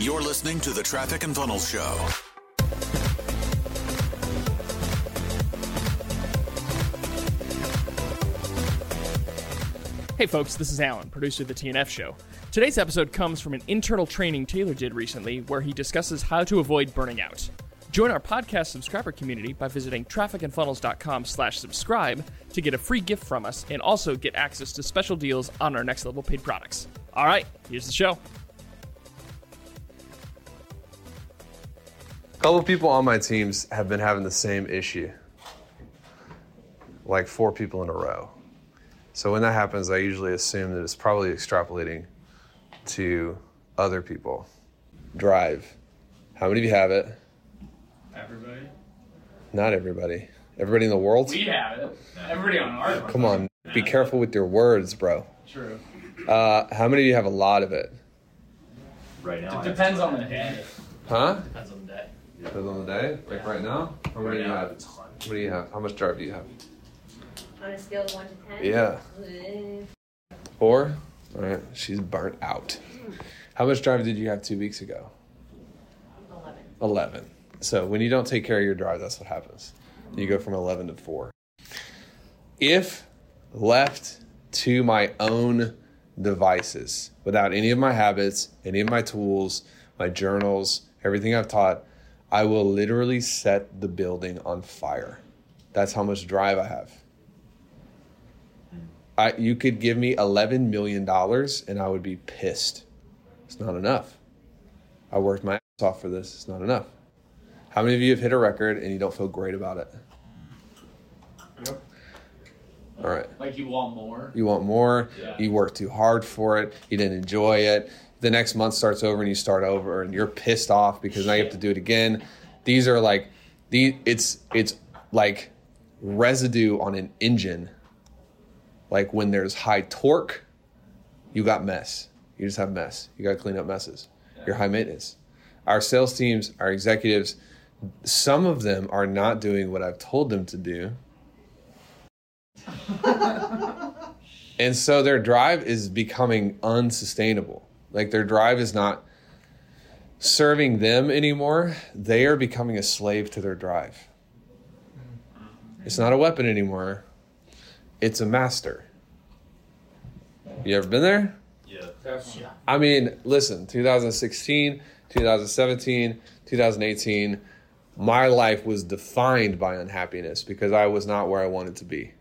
You're listening to the Traffic and Funnels Show. Hey folks, this is Alan, producer of the TNF show. Today's episode comes from an internal training Taylor did recently where he discusses how to avoid burning out. Join our podcast subscriber community by visiting trafficandfunnels.com slash subscribe to get a free gift from us and also get access to special deals on our next level paid products. All right, here's the show. Couple people on my teams have been having the same issue, like four people in a row. So when that happens, I usually assume that it's probably extrapolating to other people. Drive. How many of you have it? Everybody? Not everybody. Everybody in the world? We have it. Everybody on our Come on, be careful with your words, bro. True. Uh, how many of you have a lot of it? Right now. It depends on the day. Huh? Depends on the day. Depends on the day. Like right now? How many do you have? it's ton. What do you have? How much drive do you have? On a scale of 1 to 10? Yeah. Uh, Four? All right, she's burnt out. How much drive did you have two weeks ago? 11. 11. So when you don't take care of your drive, that's what happens. You go from 11 to 4. If left to my own devices, without any of my habits, any of my tools, my journals, everything I've taught, I will literally set the building on fire. That's how much drive I have. I, you could give me $11 million and I would be pissed. It's not enough. I worked my ass off for this. It's not enough. How many of you have hit a record and you don't feel great about it? Yep. All right. Like you want more? You want more. Yeah. You worked too hard for it. You didn't enjoy it. The next month starts over and you start over and you're pissed off because now you have to do it again. These are like the it's it's like residue on an engine. Like when there's high torque, you got mess. You just have mess. You got to clean up messes. You're high maintenance. Our sales teams, our executives, some of them are not doing what I've told them to do. And so their drive is becoming unsustainable. Like their drive is not serving them anymore. They are becoming a slave to their drive. It's not a weapon anymore, it's a master. You ever been there? Yeah. I mean, listen, 2016, 2017, 2018, my life was defined by unhappiness because I was not where I wanted to be.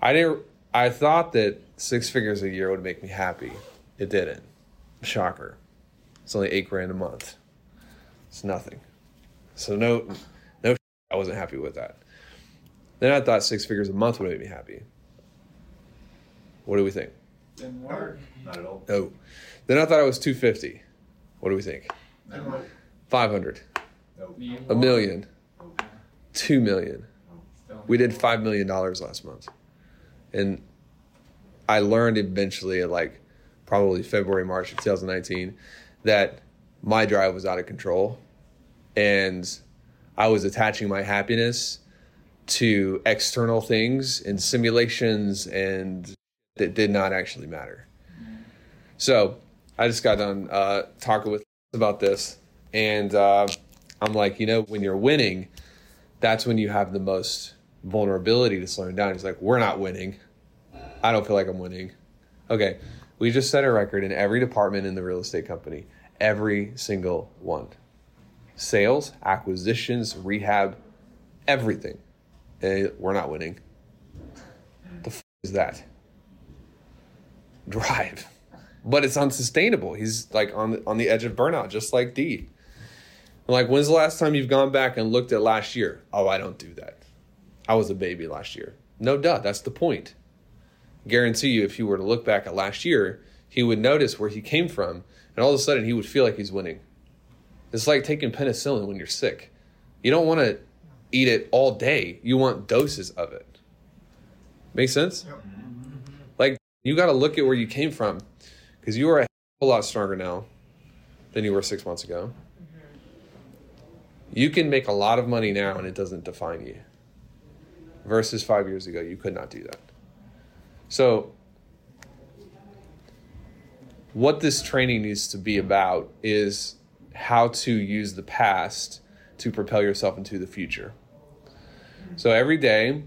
I didn't I thought that six figures a year would make me happy. It didn't. Shocker. It's only eight grand a month. It's nothing. So no no I wasn't happy with that. Then I thought six figures a month would make me happy. What do we think? Didn't work. Not at all. No. Then I thought it was 250. What do we think? 500. A million. Two million. We did $5 million last month. And I learned eventually like probably February, March of 2019 that my drive was out of control. And I was attaching my happiness to external things and simulations and that did not actually matter. So I just got done uh, talking with about this, and uh, I'm like, you know, when you're winning, that's when you have the most vulnerability to slowing down. He's like, we're not winning. I don't feel like I'm winning. Okay, we just set a record in every department in the real estate company, every single one. Sales, acquisitions, rehab, everything. And we're not winning. The f- is that? Drive but it's unsustainable. He's like on the, on the edge of burnout, just like D. I'm like, when's the last time you've gone back and looked at last year? Oh, I don't do that. I was a baby last year. No, duh, that's the point. Guarantee you, if you were to look back at last year, he would notice where he came from, and all of a sudden he would feel like he's winning. It's like taking penicillin when you're sick. You don't want to eat it all day. You want doses of it. Make sense? Like you got to look at where you came from because you are a whole lot stronger now than you were six months ago. You can make a lot of money now and it doesn't define you. Versus five years ago, you could not do that. So, what this training needs to be about is how to use the past to propel yourself into the future. So every day,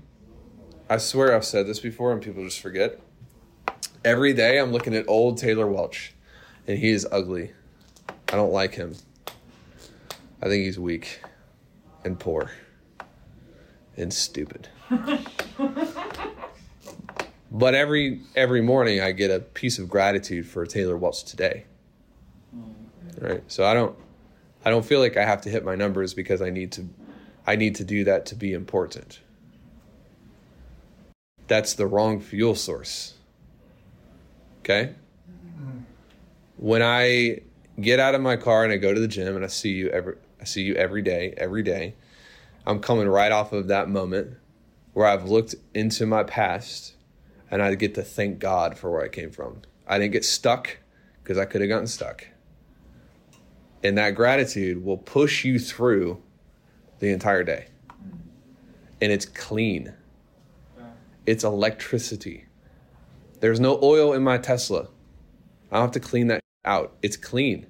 I swear I've said this before and people just forget. Every day I'm looking at old Taylor Welch and he is ugly. I don't like him. I think he's weak and poor and stupid. but every every morning I get a piece of gratitude for Taylor Welch today. Right? So I don't I don't feel like I have to hit my numbers because I need to I need to do that to be important. That's the wrong fuel source. Okay? When I get out of my car and I go to the gym and I see you every I see you every day, every day. I'm coming right off of that moment where I've looked into my past and I get to thank God for where I came from. I didn't get stuck because I could have gotten stuck. And that gratitude will push you through the entire day. And it's clean. It's electricity. There's no oil in my Tesla. I don't have to clean that out. It's clean.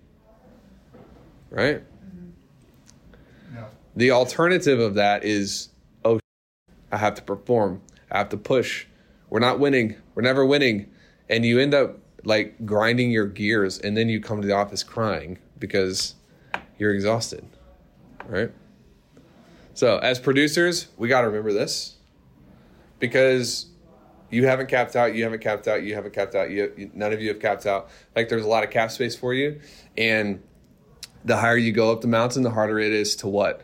Right? Mm-hmm. No. The alternative of that is, oh, I have to perform. I have to push. We're not winning. We're never winning. And you end up like grinding your gears and then you come to the office crying because you're exhausted. Right? So, as producers, we got to remember this because you haven't capped out, you haven't capped out, you haven't capped out, you, you, none of you have capped out. Like, there's a lot of cap space for you. And the higher you go up the mountain, the harder it is to what?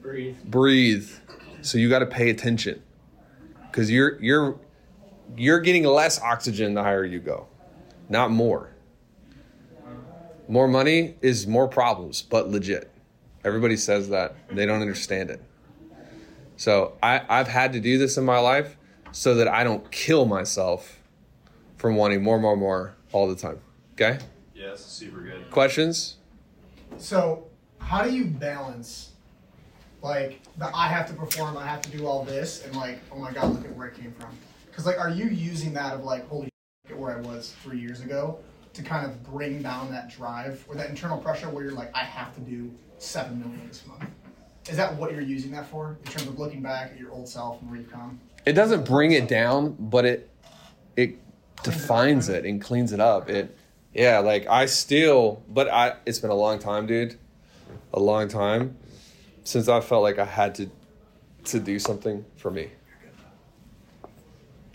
Breathe. Breathe. So you got to pay attention because you're you're you're getting less oxygen the higher you go, not more. More money is more problems, but legit. Everybody says that they don't understand it. So I, I've had to do this in my life so that I don't kill myself from wanting more, more, more all the time. Okay? Yeah, super good. Questions? So, how do you balance, like, the I have to perform, I have to do all this, and like, oh my god, look at where it came from? Because like, are you using that of like, holy, shit, where I was three years ago, to kind of bring down that drive or that internal pressure where you're like, I have to do seven million this month? Is that what you're using that for in terms of looking back at your old self and where you've come? It doesn't bring it down, but it it defines it and cleans it up. It yeah, like I still but I it's been a long time, dude. A long time since I felt like I had to to do something for me.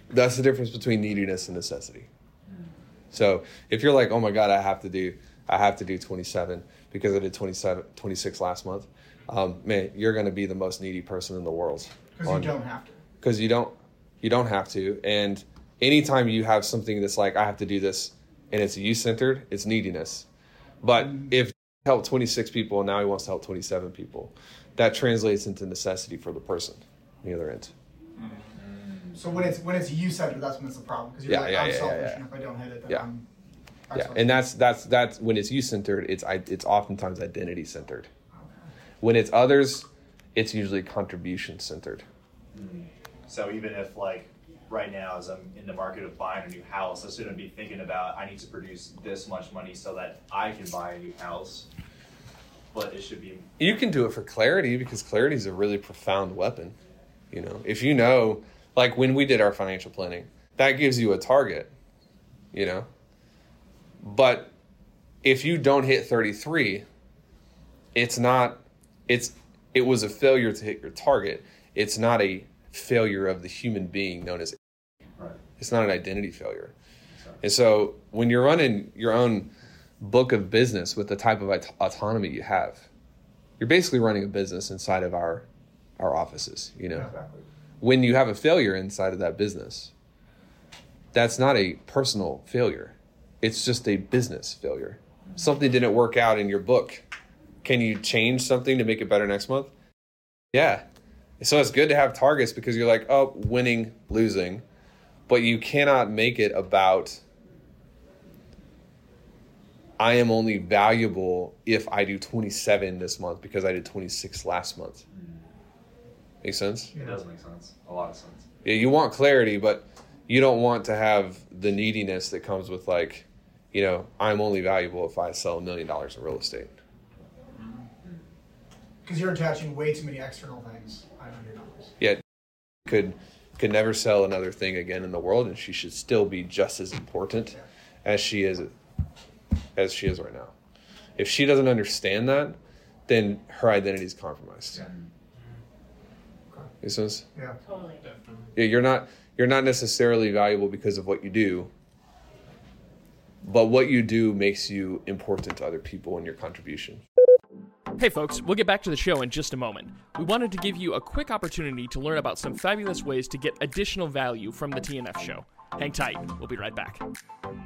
That's the difference between neediness and necessity. So, if you're like, "Oh my god, I have to do I have to do 27 because I did 27 26 last month." Um, man, you're going to be the most needy person in the world. Because you don't have to. because you don't you don't have to and anytime you have something that's like i have to do this and it's you centered it's neediness but if he helped 26 people and now he wants to help 27 people that translates into necessity for the person on the other end mm-hmm. So when it's when it's you centered, that's when it's a problem. Because you're Yeah, like, yeah, I'm yeah, selfish, yeah, yeah. and if I don't hit it, then Yeah. I'm. yeah and that's that's that's when it's you centered it's I- it's oftentimes identity centered when it's others it's usually contribution centered mm-hmm. So even if like right now, as I'm in the market of buying a new house, I shouldn't be thinking about I need to produce this much money so that I can buy a new house. But it should be you can do it for clarity because clarity is a really profound weapon you know if you know like when we did our financial planning that gives you a target you know but if you don't hit 33 it's not it's it was a failure to hit your target it's not a failure of the human being known as right. it's not an identity failure. And so when you're running your own book of business with the type of aut- autonomy you have, you're basically running a business inside of our our offices, you know. Exactly. When you have a failure inside of that business, that's not a personal failure. It's just a business failure. Something didn't work out in your book. Can you change something to make it better next month? Yeah. So it's good to have targets because you're like, oh, winning, losing, but you cannot make it about I am only valuable if I do 27 this month because I did 26 last month. Make sense? It does make sense. A lot of sense. Yeah, you want clarity, but you don't want to have the neediness that comes with like, you know, I'm only valuable if I sell a million dollars in real estate. Mm-hmm. Because you're attaching way too many external things. I know your numbers. Yet could could never sell another thing again in the world, and she should still be just as important as she is as she is right now. If she doesn't understand that, then her identity is compromised. Mm-hmm. Makes sense? Yeah. Totally. Yeah, you're not you're not necessarily valuable because of what you do, but what you do makes you important to other people and your contribution. Hey folks, we'll get back to the show in just a moment. We wanted to give you a quick opportunity to learn about some fabulous ways to get additional value from the TNF show. Hang tight, we'll be right back.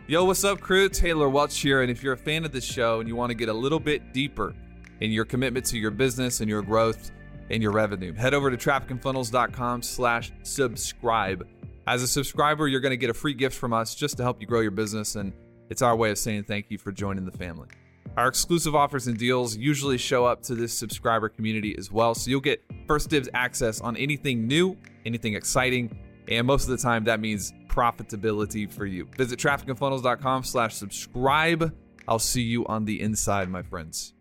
Yo, what's up, crew? Taylor Welch here. And if you're a fan of this show and you want to get a little bit deeper in your commitment to your business and your growth and your revenue, head over to trafficandfunnels.com slash subscribe. As a subscriber, you're going to get a free gift from us just to help you grow your business. And it's our way of saying thank you for joining the family. Our exclusive offers and deals usually show up to this subscriber community as well. So you'll get first dibs access on anything new, anything exciting, and most of the time that means profitability for you. Visit trafficandfunnels.com slash subscribe. I'll see you on the inside, my friends.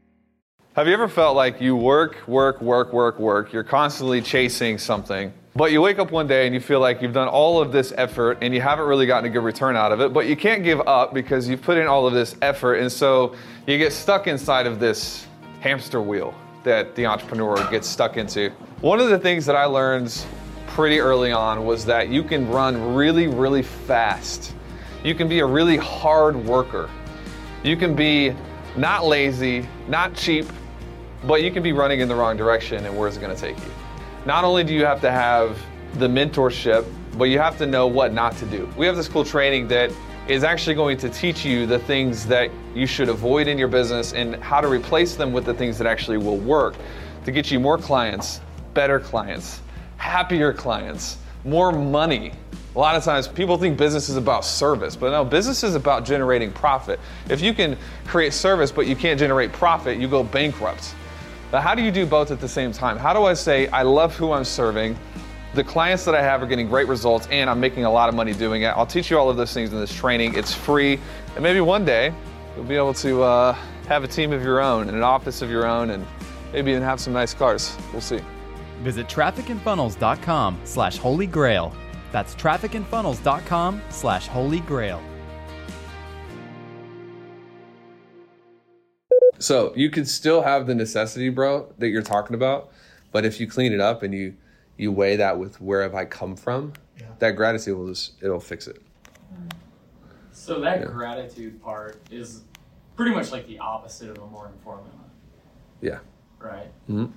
Have you ever felt like you work, work, work, work, work, you're constantly chasing something, but you wake up one day and you feel like you've done all of this effort and you haven't really gotten a good return out of it, but you can't give up because you've put in all of this effort, and so you get stuck inside of this hamster wheel that the entrepreneur gets stuck into. One of the things that I learned pretty early on was that you can run really, really fast. You can be a really hard worker. You can be not lazy, not cheap, but you can be running in the wrong direction and where's it going to take you? Not only do you have to have the mentorship, but you have to know what not to do. We have this cool training that is actually going to teach you the things that you should avoid in your business and how to replace them with the things that actually will work to get you more clients, better clients, happier clients, more money. A lot of times people think business is about service, but no, business is about generating profit. If you can create service but you can't generate profit, you go bankrupt. Now, how do you do both at the same time? How do I say, I love who I'm serving, the clients that I have are getting great results, and I'm making a lot of money doing it? I'll teach you all of those things in this training. It's free, and maybe one day you'll be able to uh, have a team of your own and an office of your own, and maybe even have some nice cars. We'll see. Visit trafficandfunnels.com slash holy grail. That's trafficandfunnels.com slash holy grail. So you can still have the necessity, bro, that you're talking about, but if you clean it up and you you weigh that with where have I come from, that gratitude will just it'll fix it. So that Yeah. gratitude part is pretty much like the opposite of a morning formula, Yeah. right? Mhm.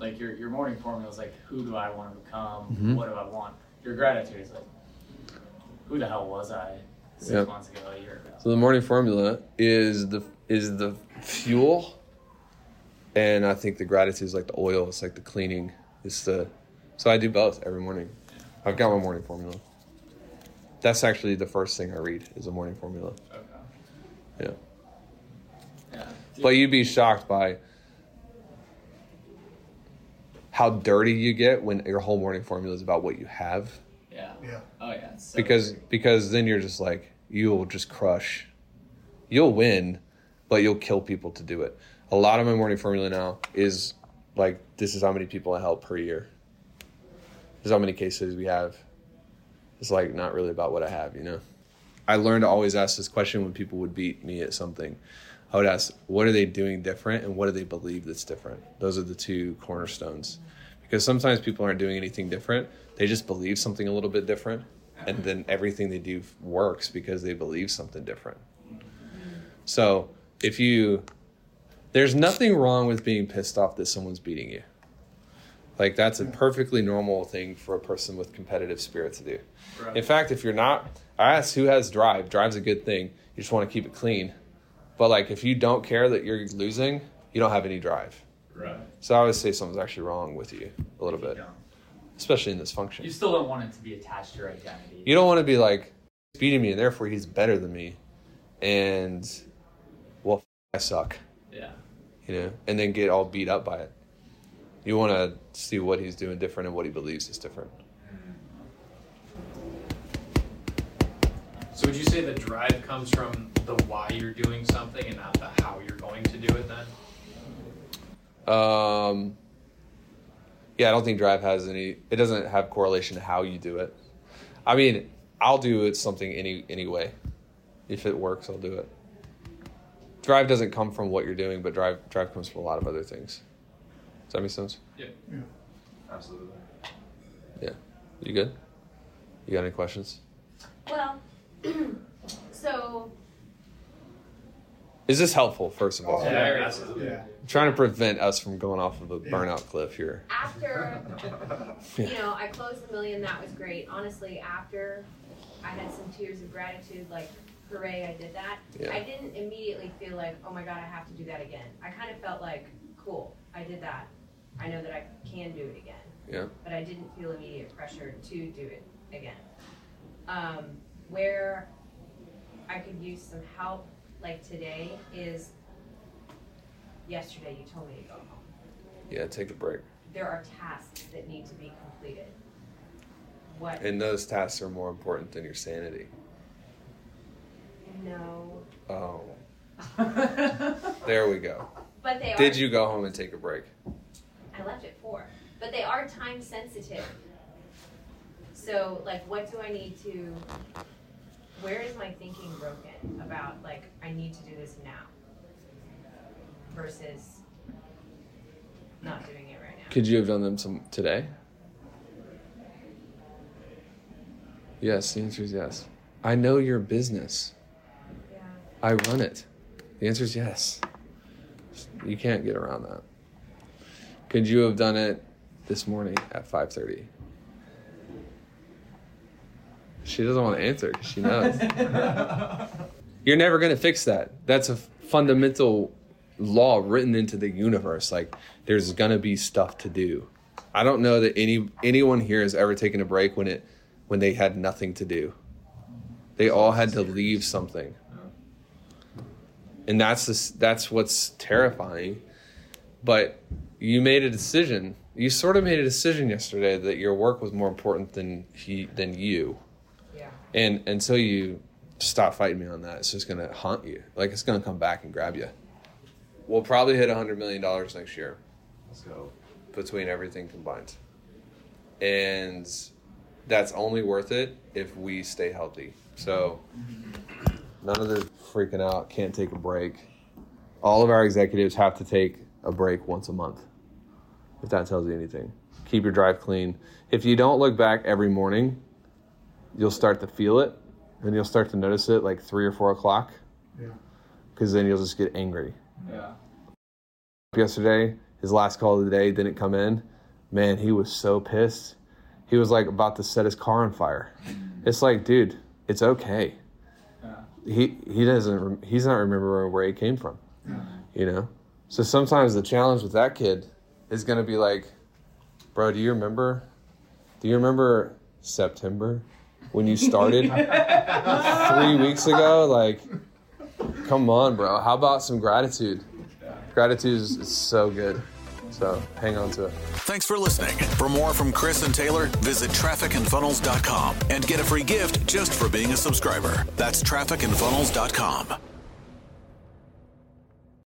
Like your your morning formula is like, who do I want to become? Mhm. What do I want? Your gratitude is like, who the hell was I six Yep. months ago, a year ago? So the morning formula is the is the fuel, and I think the gratitude is like the oil. It's like the cleaning. It's the so I do both every morning. I've got my morning formula. That's actually the first thing I read is a morning formula. Okay. Yeah. Yeah. But you'd be shocked by how dirty you get when your whole morning formula is about what you have. Yeah. Yeah. Oh yeah. so because true. because then you're just like you'll just crush. You'll win, but you'll kill people to do it. A lot of my morning formula now is like this is how many people I help per year. This is how many cases we have. It's like not really about what I have, you know. I learned to always ask this question when people would beat me at something. I would ask, what are they doing different and what do they believe that's different? Those are the two cornerstones. Because sometimes people aren't doing anything different, they just believe something a little bit different, and then everything they do works because they believe something different. So if you, there's nothing wrong with being pissed off that someone's beating you. Like that's a perfectly normal thing for a person with competitive spirit to do. Right. In fact, if you're not, I ask who has drive. Drive's a good thing. You just want to keep it clean. But like if you don't care that you're losing, you don't have any drive. Right. So I always say something's actually wrong with you a little bit, don't. especially in this function. You still don't want it to be attached to your identity. You don't want to be like he's beating me and therefore he's better than me, and well, f- I suck, Yeah. you know, and then get all beat up by it. You want to see what he's doing different and what he believes is different. So would you say the drive comes from the why you're doing something and not the how you're going to do it then? Um, yeah, I don't think drive has any. It doesn't have correlation to how you do it. I mean, I'll do it something any anyway. If it works, I'll do it. Drive doesn't come from what you're doing, but drive drive comes from a lot of other things. Does that make sense? Yeah. Absolutely. Yeah. You good? You got any questions? Well, so Is this helpful? First of all, Yeah, very absolutely. Yeah. I'm trying to prevent us from going off of a burnout cliff here. after, you know, I closed the million, that was great. Honestly, after I had some tears of gratitude, like, hooray, I did that. Yeah. I didn't immediately feel like, oh my God, I have to do that again. I kind of felt like, cool, I did that. I know that I can do it again. Yeah. but I didn't feel immediate pressure to do it again. Um, where I could use some help, like today, is yesterday you told me to go home. Yeah. Take a break. There are tasks that need to be completed. What? And those tasks are more important than your sanity. no. Oh. there we go. But they are. Did you go home and take a break? I left at four, but they are time sensitive. So, like, what do I need to? Where is my thinking broken about like I need to do this now versus not doing it right now? Could you have done them some today? Yes, the answer is yes. I know your business. Yeah. I run it. The answer is yes. You can't get around that. Could you have done it this morning at 5:30? She doesn't want to answer because she knows. You're never going to fix that. That's a fundamental law written into the universe. Like there's going to be stuff to do. I don't know that any anyone here has ever taken a break when it when they had nothing to do. They all had to leave something. And that's the, that's what's terrifying. But you made a decision. You sort of made a decision yesterday that your work was more important than he than you. And until you stop fighting me on that, it's just gonna haunt you. Like it's gonna come back and grab you. We'll probably hit a hundred million dollars next year Let's go. between everything combined. And that's only worth it if we stay healthy. So none of this freaking out, can't take a break. All of our executives have to take a break once a month. If that tells you anything. Keep your drive clean. If you don't look back every morning, you'll start to feel it and you'll start to notice it like three or four o'clock. Yeah. Because then you'll just get angry Yeah. yesterday. His last call of the day didn't come in. Man, he was so pissed. He was like about to set his car on fire. It's like, dude, it's okay. Yeah. He he doesn't. rem- He's not remembering where he came from. You know. So sometimes the challenge with that kid is going to be like, bro, do you remember? Do you remember September when you started three weeks ago? Like, come on, bro. How about some gratitude? Gratitude is, so good. So hang on to it. Thanks for listening. For more from Chris and Taylor, visit trafficandfunnels.com and get a free gift just for being a subscriber. That's trafficandfunnels.com.